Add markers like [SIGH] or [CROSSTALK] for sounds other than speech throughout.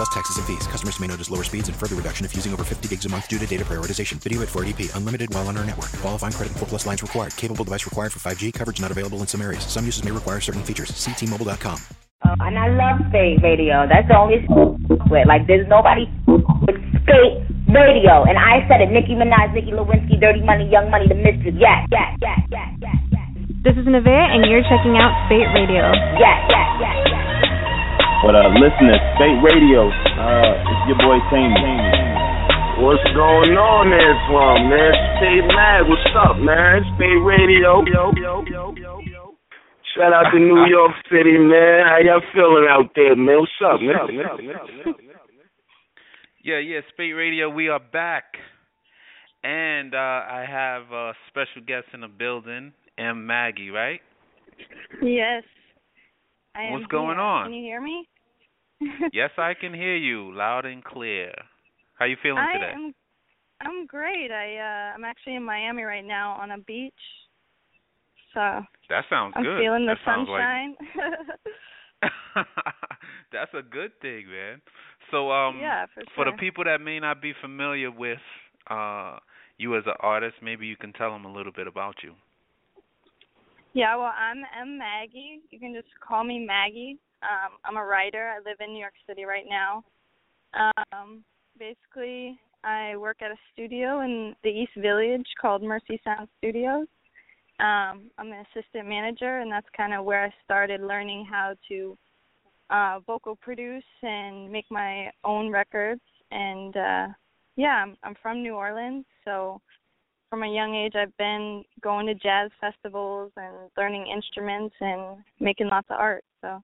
Plus taxes and fees. Customers may notice lower speeds and further reduction if using over 50 gigs a month due to data prioritization. Video at 480p. Unlimited while on our network. Qualifying credit and 4 plus lines required. Capable device required for 5G. Coverage not available in some areas. Some uses may require certain features. See T-Mobile.com. Uh, and I love Spate Radio. That's the only with. Like, there's nobody with Spate Radio. And I said it. Nicki Minaj, Nicki Lewinsky, Dirty Money, Young Money, The Mistress. Yeah, yeah, yeah, yeah, yeah, yeah. This is Nevaeh, and you're checking out Spate Radio. Yeah, yeah, yeah, yeah. But uh, listeners, Spate Radio, uh, it's your boy Tammy. What's going on there, Slum, man? Spate Mag, what's up, man? Spate Radio. Yo, yo, yo, yo, yo. Shout out to New York City, man. How y'all feeling out there, man? What's up, man? Yeah, yeah, Spate Radio, we are back. And uh, I have a special guest in the building, M. Maggie, right? Yes. I What's am going here. on? Can you hear me? [LAUGHS] yes, I can hear you loud and clear. How you feeling I today? am I'm great. I uh I'm actually in Miami right now on a beach. So That sounds I'm good. feeling the that sounds like- sunshine. [LAUGHS] That's a good thing, man. So um yeah, for for the people that may not be familiar with uh you as an artist, maybe you can tell them a little bit about you. Yeah, well, I'm M Maggie. You can just call me Maggie. Um, I'm a writer. I live in New York City right now. Um, basically, I work at a studio in the East Village called Mercy Sound Studios. Um, I'm an assistant manager, and that's kind of where I started learning how to uh, vocal produce and make my own records. And uh, yeah, I'm, I'm from New Orleans, so from a young age I've been going to jazz festivals and learning instruments and making lots of art. So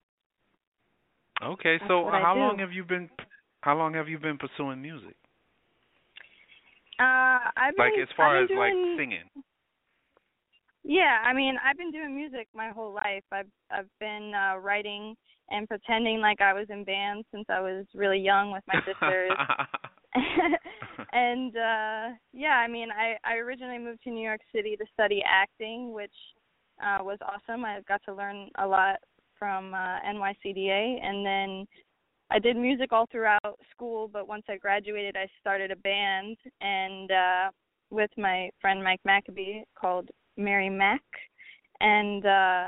Okay, That's so how long have you been how long have you been pursuing music? uh I've been Like as far as been like singing. Yeah, I mean, I've been doing music my whole life. I've I've been uh writing and pretending like I was in bands since I was really young with my sisters. [LAUGHS] [LAUGHS] and uh yeah, I mean, I I originally moved to New York City to study acting, which uh was awesome. I got to learn a lot from uh NYCDA and then I did music all throughout school, but once I graduated, I started a band and uh with my friend Mike Maccabee called Mary Mac and uh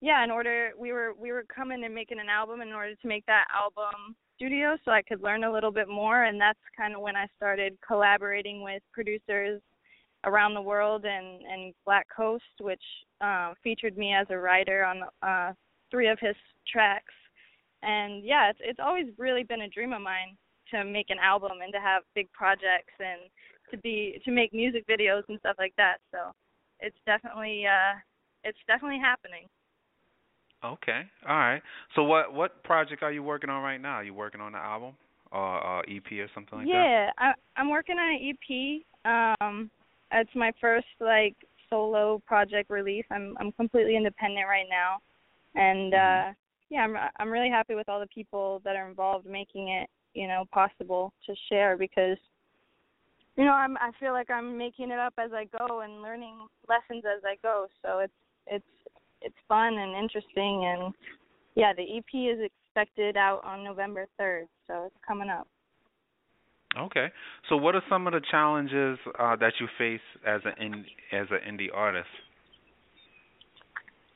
yeah, in order we were we were coming and making an album in order to make that album studio so I could learn a little bit more and that's kind of when I started collaborating with producers around the world and and Black Coast which uh featured me as a writer on uh three of his tracks. And yeah, it's it's always really been a dream of mine to make an album and to have big projects and to be to make music videos and stuff like that. So it's definitely uh it's definitely happening. Okay. All right. So what what project are you working on right now? Are you working on an album or uh, EP or something like that? yeah, I I'm working on an EP. Um it's my first like solo project release. I'm I'm completely independent right now. And Mm-hmm. uh yeah, I'm I'm really happy with all the people that are involved making it, you know, possible to share because you know, I'm I feel like I'm making it up as I go and learning lessons as I go. So it's it's it's fun and interesting and yeah, the EP is expected out on November 3rd, so it's coming up. Okay. So what are some of the challenges uh, that you face as an in, as an indie artist?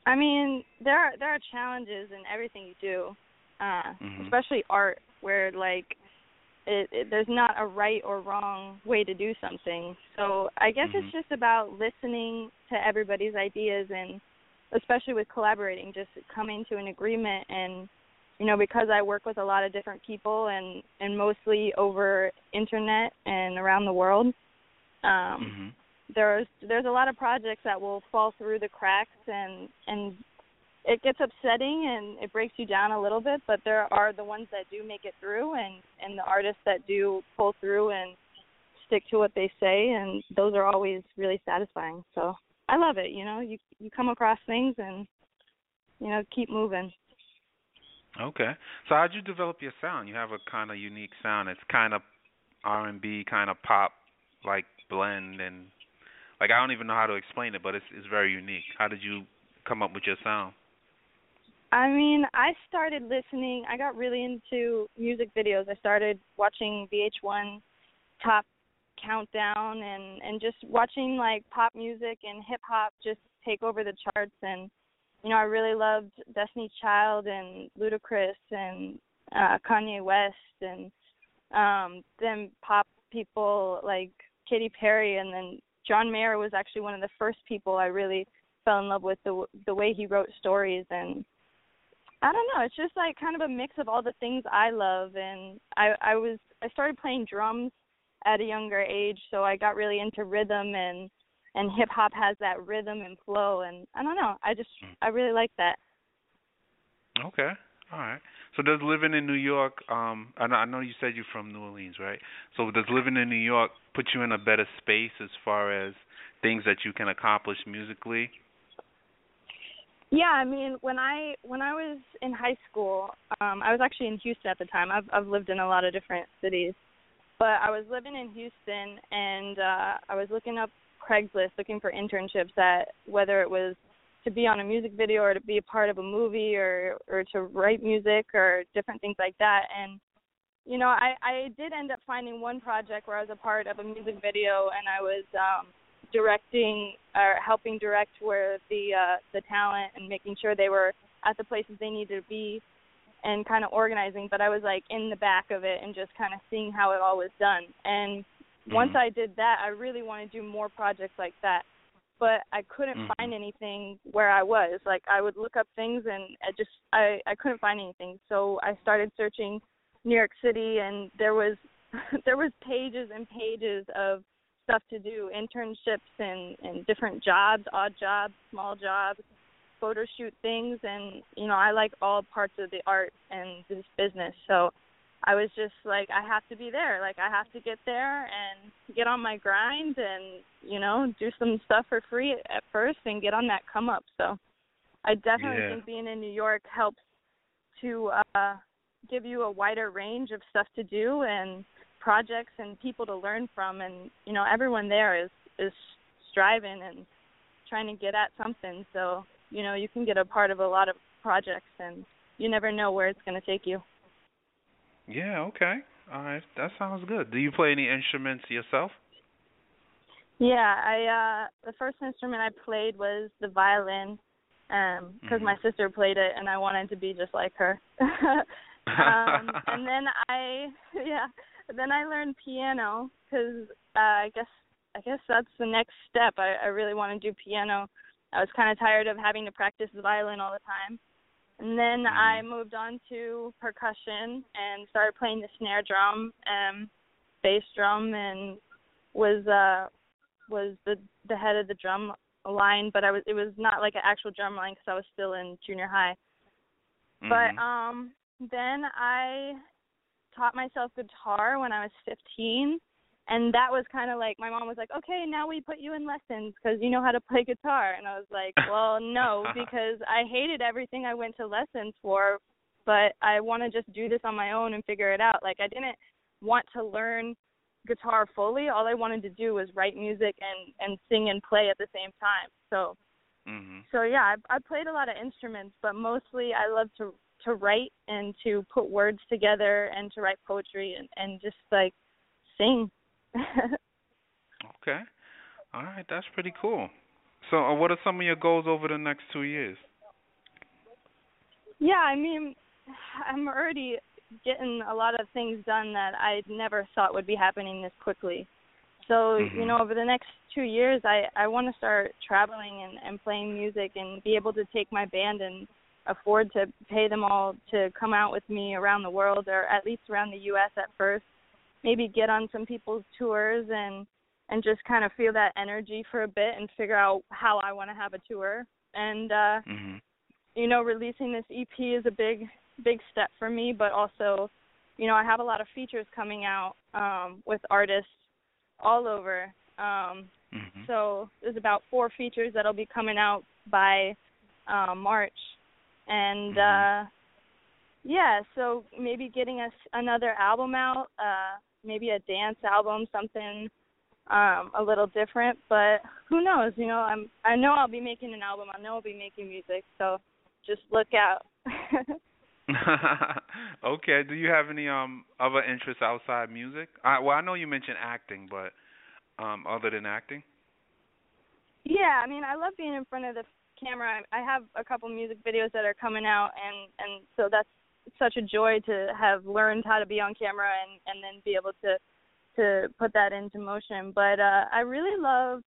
I mean, there are there are challenges in everything you do, uh, Mhm. especially art, where like it, it there's not a right or wrong way to do something. So I guess Mhm. it's just about listening to everybody's ideas and especially with collaborating, just coming to an agreement and you know because I work with a lot of different people and and mostly over internet and around the world. Um, Mhm. There's there's a lot of projects that will fall through the cracks and and it gets upsetting and it breaks you down a little bit but there are the ones that do make it through and and the artists that do pull through and stick to what they say and those are always really satisfying so i love it you know you you come across things and you know keep moving Okay. So how'd you develop your sound? You have a kind of unique sound. It's kind of R and B, kind of pop, like blend, and like I don't even know how to explain it, but it's it's very unique. How did you come up with your sound? I mean, I started listening. I got really into music videos. I started watching VH1 Top Countdown and and just watching like pop music and hip hop just take over the charts and you know, I really loved Destiny Child and Ludacris and uh Kanye West and um then pop people like Katy Perry and then John Mayer was actually one of the first people I really fell in love with the the way he wrote stories and I don't know, it's just like kind of a mix of all the things I love and I I was I started playing drums at a younger age, so I got really into rhythm and and hip hop has that rhythm and flow and I don't know, I just Hmm. I really like that. Okay. All right. So does living in New York, um, I know, I know you said you're from New Orleans, right? So does living in New York put you in a better space as far as things that you can accomplish musically? Yeah, I mean, when I when I was in high school, um I was actually in Houston at the time. I've I've lived in a lot of different cities. But I was living in Houston and uh I was looking up Craigslist looking for internships that whether it was to be on a music video or to be a part of a movie or or to write music or different things like that. And you know, I I did end up finding one project where I was a part of a music video and I was um directing or helping direct where the uh the talent and making sure they were at the places they needed to be and kind of organizing. But I was like in the back of it and just kind of seeing how it all was done. And once Mhm. I did that I really want to do more projects like that but I couldn't Mhm. find anything where I was. Like I would look up things and I just I I couldn't find anything. So I started searching New York City and there was [LAUGHS] there was pages and pages of stuff to do internships and and different jobs odd jobs small jobs photo shoot things. And you know I like all parts of the art and this business. So I was just like I have to be there. Like I have to get there and get on my grind and you know do some stuff for free at first and get on that come up. So I definitely Yeah. think being in New York helps to uh give you a wider range of stuff to do and projects and people to learn from. And you know everyone there is is striving and trying to get at something. So you know you can get a part of a lot of projects and you never know where it's going to take you Yeah, okay. All right. That sounds good. Do you play any instruments yourself? yeah i uh the first instrument i played was the violin um because Mhm. my sister played it and i wanted to be just like her [LAUGHS] um and then i [LAUGHS] yeah then i learned piano because uh i guess i guess that's the next step i i really want to do piano i was kind of tired of having to practice the violin all the time and then i moved on to percussion and started playing the snare drum and bass drum and was uh was the the head of the drum line but i was it was not like an actual drum line because i was still in junior high. But Mhm. um then I taught myself guitar when I was 15 and that was kind of like my mom was like, "Okay, now we put you in lessons cuz you know how to play guitar." And I was like, [LAUGHS] "Well, no, because I hated everything I went to lessons for, but I want to just do this on my own and figure it out." Like I didn't want to learn guitar fully. All I wanted to do was write music and and sing and play at the same time. So Mhm. so yeah, I, I played a lot of instruments, but mostly I love to to write and to put words together and to write poetry and and just like sing. Okay. All right. That's pretty cool. So, uh, what are some of your goals over the next two years? yeah, I mean, I'm already getting a lot of things done that I never thought would be happening this quickly. So, you Mhm. know, over the next 2 years I I want to start traveling and and playing music and be able to take my band and afford to pay them all to come out with me around the world or at least around the US at first. Maybe get on some people's tours and and just kind of feel that energy for a bit and figure out how I want to have a tour. And uh Mhm. you know, releasing this EP is a big big step for me, but also, you know, I have a lot of features coming out um with artists all over. Um Mhm. so there's about four features that'll be coming out by uh, March, and Mhm. uh, yeah, so maybe getting us another album out, uh maybe a dance album, something um a little different, but who knows, you know, I'm I know I'll be making an album. I know I'll be making music, so just look out. [LAUGHS] [LAUGHS] okay. Do you have any um other interests outside music? I well, I know you mentioned acting, but um other than acting? Yeah, I mean, I love being in front of the camera. I have a couple music videos that are coming out and and so that's such a joy to have learned how to be on camera and and then be able to to put that into motion. But uh I really love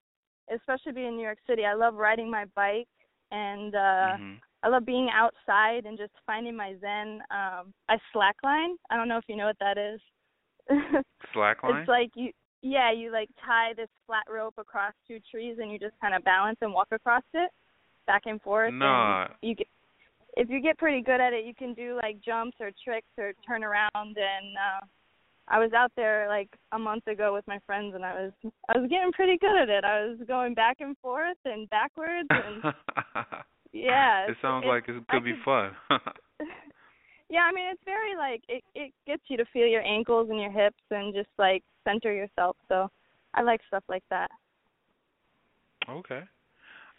especially being in New York City. I love riding my bike and uh hmm I love being outside and just finding my zen. Um I slackline. I don't know if you know what that is. [LAUGHS] Slackline? It's like you yeah, you like tie this flat rope across two trees and you just kind of balance and walk across it back and forth. No. You get if you get pretty good at it, you can do like jumps or tricks or turn around and uh I was out there like a month ago with my friends and I was I was getting pretty good at it. I was going back and forth and backwards and [LAUGHS] yeah. it sounds like it I could be fun. [LAUGHS] [LAUGHS] yeah, I mean it's very like it it gets you to feel your ankles and your hips and just like center yourself. So I like stuff like that. okay.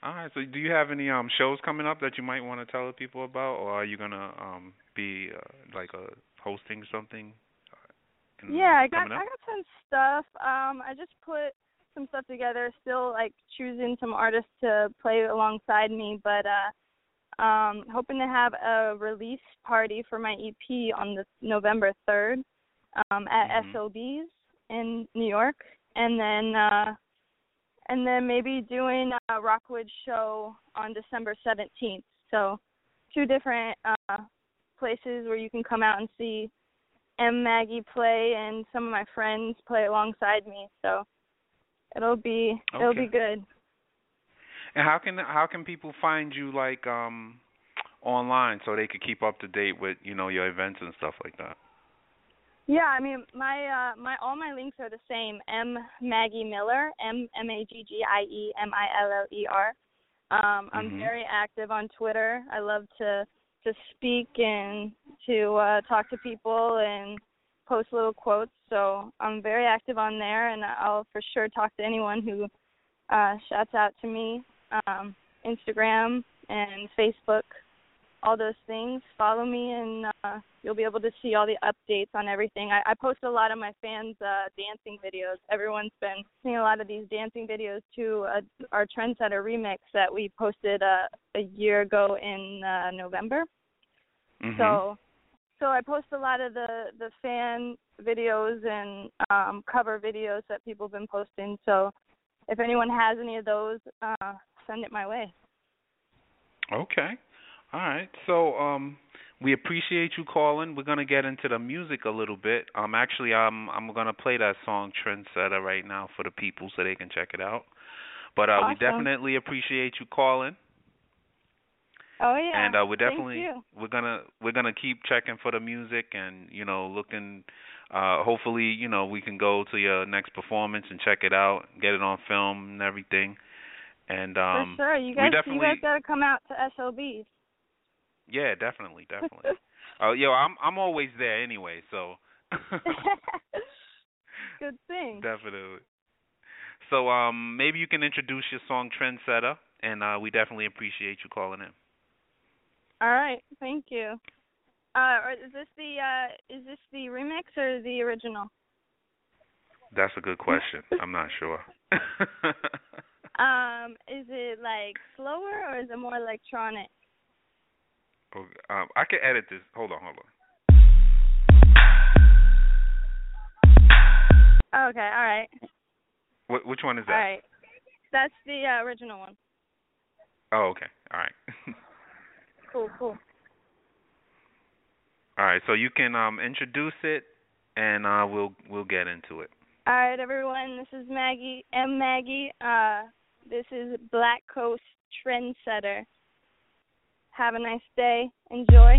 All right. So, do you have any um shows coming up that you might want to tell the people about, or are you gonna um be uh, like uh, hosting something? uh, in- Yeah, I got I got some stuff. Um I just put some stuff together, still like choosing some artists to play alongside me, but uh um hoping to have a release party for my EP on the November 3rd um at Mhm. SOBs in New York and then uh and then maybe doing a Rockwood show on December 17th. So two different uh places where you can come out and see M Maggie play and some of my friends play alongside me. So it'll be it'll be good. And how can how can people find you like um online so they could keep up to date with you know your events and stuff like that? Yeah, I mean my uh my all my links are the same. M Maggie Miller, M M A G G I E M I L L E R. Um I'm Mhm. very active on Twitter. I love to to speak and to uh talk to people and post little quotes. So I'm very active on there and I'll for sure talk to anyone who uh shouts out to me. Um Instagram and Facebook all those things. Follow me, and uh, you'll be able to see all the updates on everything. I, I post a lot of my fans' uh, dancing videos. Everyone's been seeing a lot of these dancing videos to uh, our Trendsetter remix that we posted uh, a year ago in uh, November. Mhm. So, so I post a lot of the the fan videos and um, cover videos that people have been posting. So, if anyone has any of those, uh, send it my way. Okay. All right. So um we appreciate you calling. We're gonna get into the music a little bit. Um actually I'm I'm gonna play that song Trendsetter right now for the people so they can check it out. But uh we definitely appreciate you calling. Oh yeah. and uh we're definitely we're gonna we're gonna keep checking for the music and, you know, looking uh hopefully, you know, we can go to your next performance and check it out, get it on film and everything. And um For sure. You we guys, you guys gotta come out to SOBs. Yeah, definitely, definitely. Oh, [LAUGHS] yo, I'm I'm always there anyway, so [LAUGHS] Good thing. definitely. So um maybe you can introduce your song Trendsetter and uh we definitely appreciate you calling in. All right. Thank you. Uh, is this the uh, is this the remix or the original? That's a good question. [LAUGHS] I'm not sure. Um, is it like slower or is it more electronic? Okay, um I can edit this. Hold on, hold on. Okay. All right. Wh- which one is that? All right. That's the uh, original one. Oh, okay. All right. [LAUGHS] Cool. Cool. All right. So you can um introduce it and uh we'll we'll get into it. All right, everyone. This is Maggie M. Maggie. Uh, this is Black Coast Trendsetter. Have a nice day. Enjoy.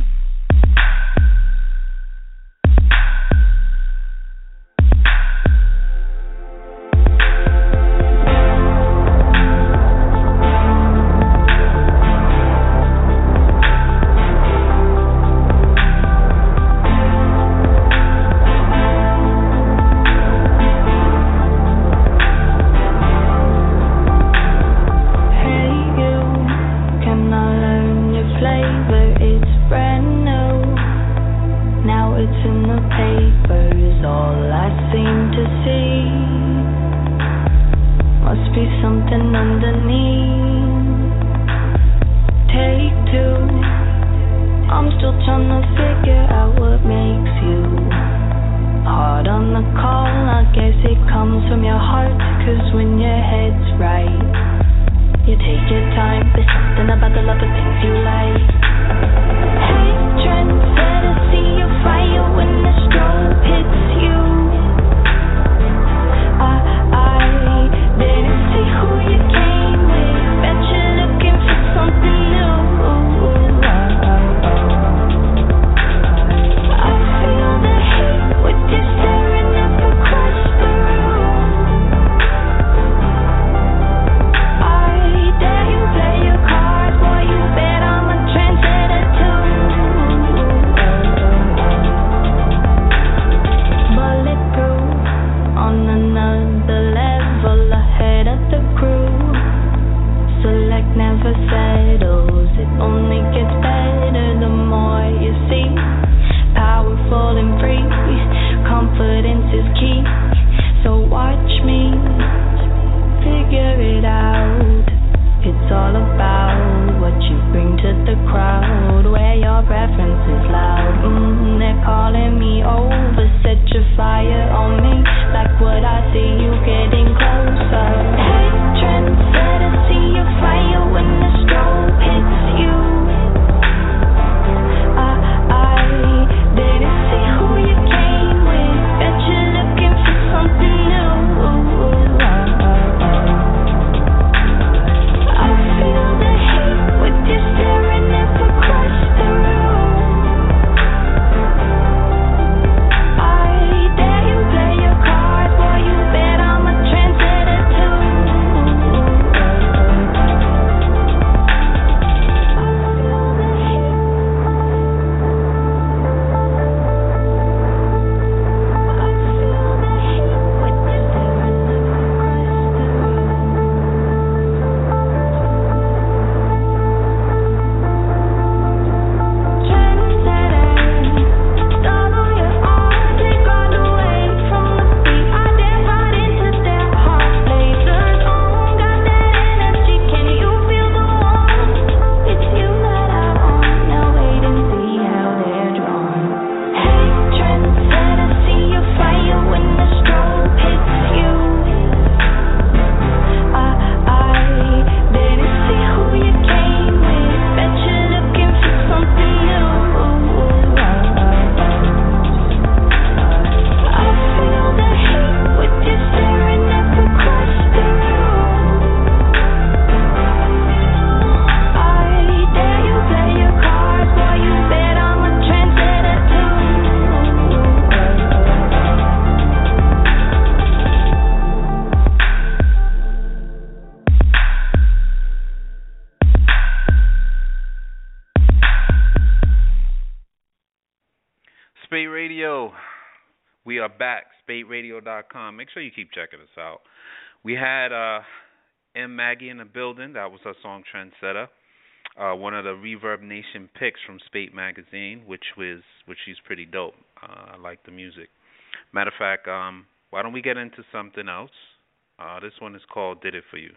Com. Make sure you keep checking us out. We had uh, M Maggie in the building. That was her song Trendsetter. Uh, one of the Reverb Nation picks from Spate Magazine, which was which is pretty dope. Uh, I like the music. Matter of fact, um, why don't we get into something else? Uh, this one is called "Did It for You."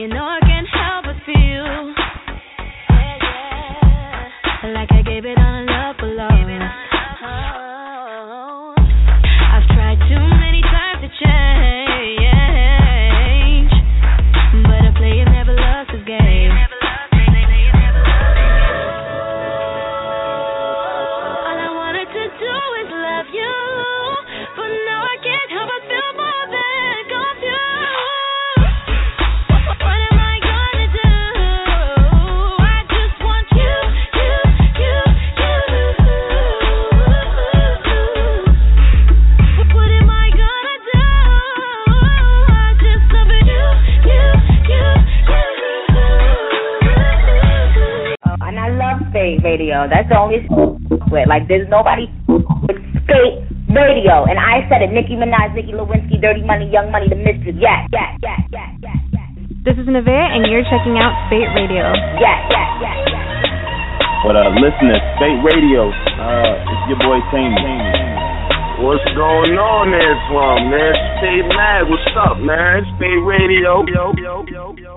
You know I can That's the only with. Like, there's nobody with Spate Radio. And I said it Nicki Minaj, Nicki Lewinsky, Dirty Money, Young Money, The Mistress. Yeah, yeah, yeah, yeah. This is Nevaeh, and you're checking out Spate Radio. Yeah, yeah, yeah, yeah. But uh, listeners, Spate Radio, uh, it's your boy Tame. What's going on there, Plum, man? Spate Mag. What's up, man? Spate Radio. Yo, yo, yo, yo.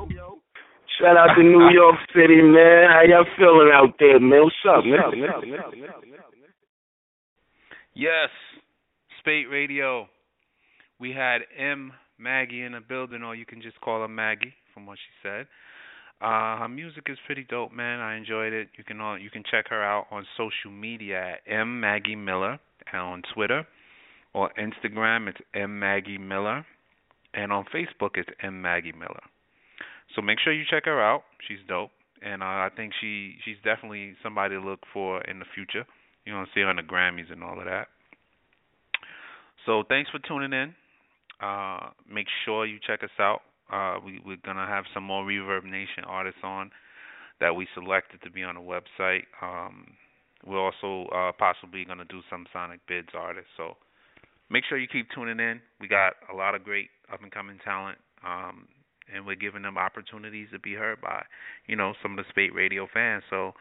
Shout out to New York City, man. How y'all feeling out there, man? What's up, man? Yes, Spate Radio. We had M. Maggie in the building, or you can just call her Maggie, from what she said. Uh, her music is pretty dope, man. I enjoyed it. You can all, you can check her out on social media at M Maggie Miller on Twitter or Instagram. It's M Maggie Miller, and on Facebook it's M Maggie Miller. So make sure you check her out. She's dope, and uh, I think she she's definitely somebody to look for in the future. You're gonna see her on the Grammys and all of that. So thanks for tuning in. Uh, make sure you check us out. Uh, we, we're gonna have some more Reverb Nation artists on that we selected to be on the website. Um, we're also uh, possibly gonna do some Sonic Bids artists. So make sure you keep tuning in. We got a lot of great up and coming talent, um, and we're giving them opportunities to be heard by, you know, some of the Spate Radio fans. So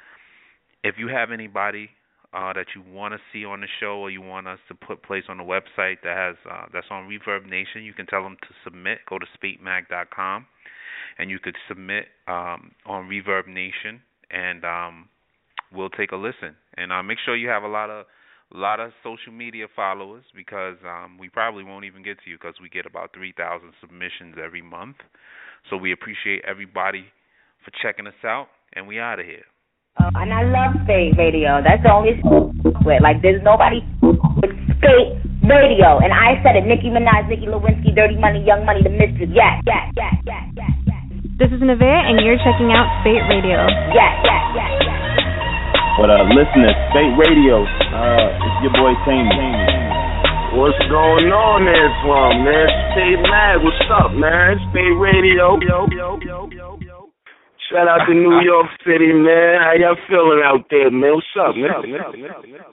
if you have anybody uh, that you want to see on the show or you want us to put place on the website that has uh, that's on Reverb Nation, you can tell them to submit. Go to spatemag.com and you could submit um, on Reverb Nation, and um, we'll take a listen. And uh, make sure you have a lot of a lot of social media followers because um, we probably won't even get to you because we get about 3,000 submissions every month. So we appreciate everybody for checking us out, and we out of here. Uh, and I love Spate Radio. That's the only with. Like, there's nobody with Spate Radio. And I said it. Nicki Minaj, Nicki Lewinsky, Dirty Money, Young Money, The Mistress. Yeah, yeah, yeah, yeah, yeah, yes. This is Nevaeh, and you're checking out Spate Radio. Yeah, yeah, yeah, yes. But uh, listeners, Spate Radio, uh, it's your boy Tammy. What's going on there, Slum, man? Spate Mag, what's up, man? Spate Radio. Yo, yo, yo, yo, yo. Shout out to New York City, man. How y'all feeling out there, man? What's up, man?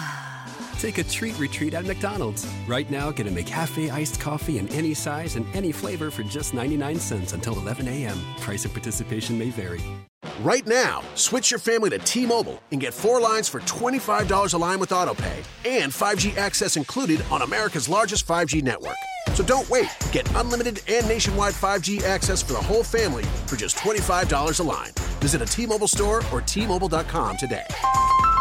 Take a treat retreat at McDonald's. Right now, get a McCafe iced coffee in any size and any flavor for just 99 cents until 11 a.m. Price of participation may vary. Right now, switch your family to T Mobile and get four lines for $25 a line with AutoPay and 5G access included on America's largest 5G network. So don't wait. Get unlimited and nationwide 5G access for the whole family for just $25 a line. Visit a T Mobile store or T Mobile.com today.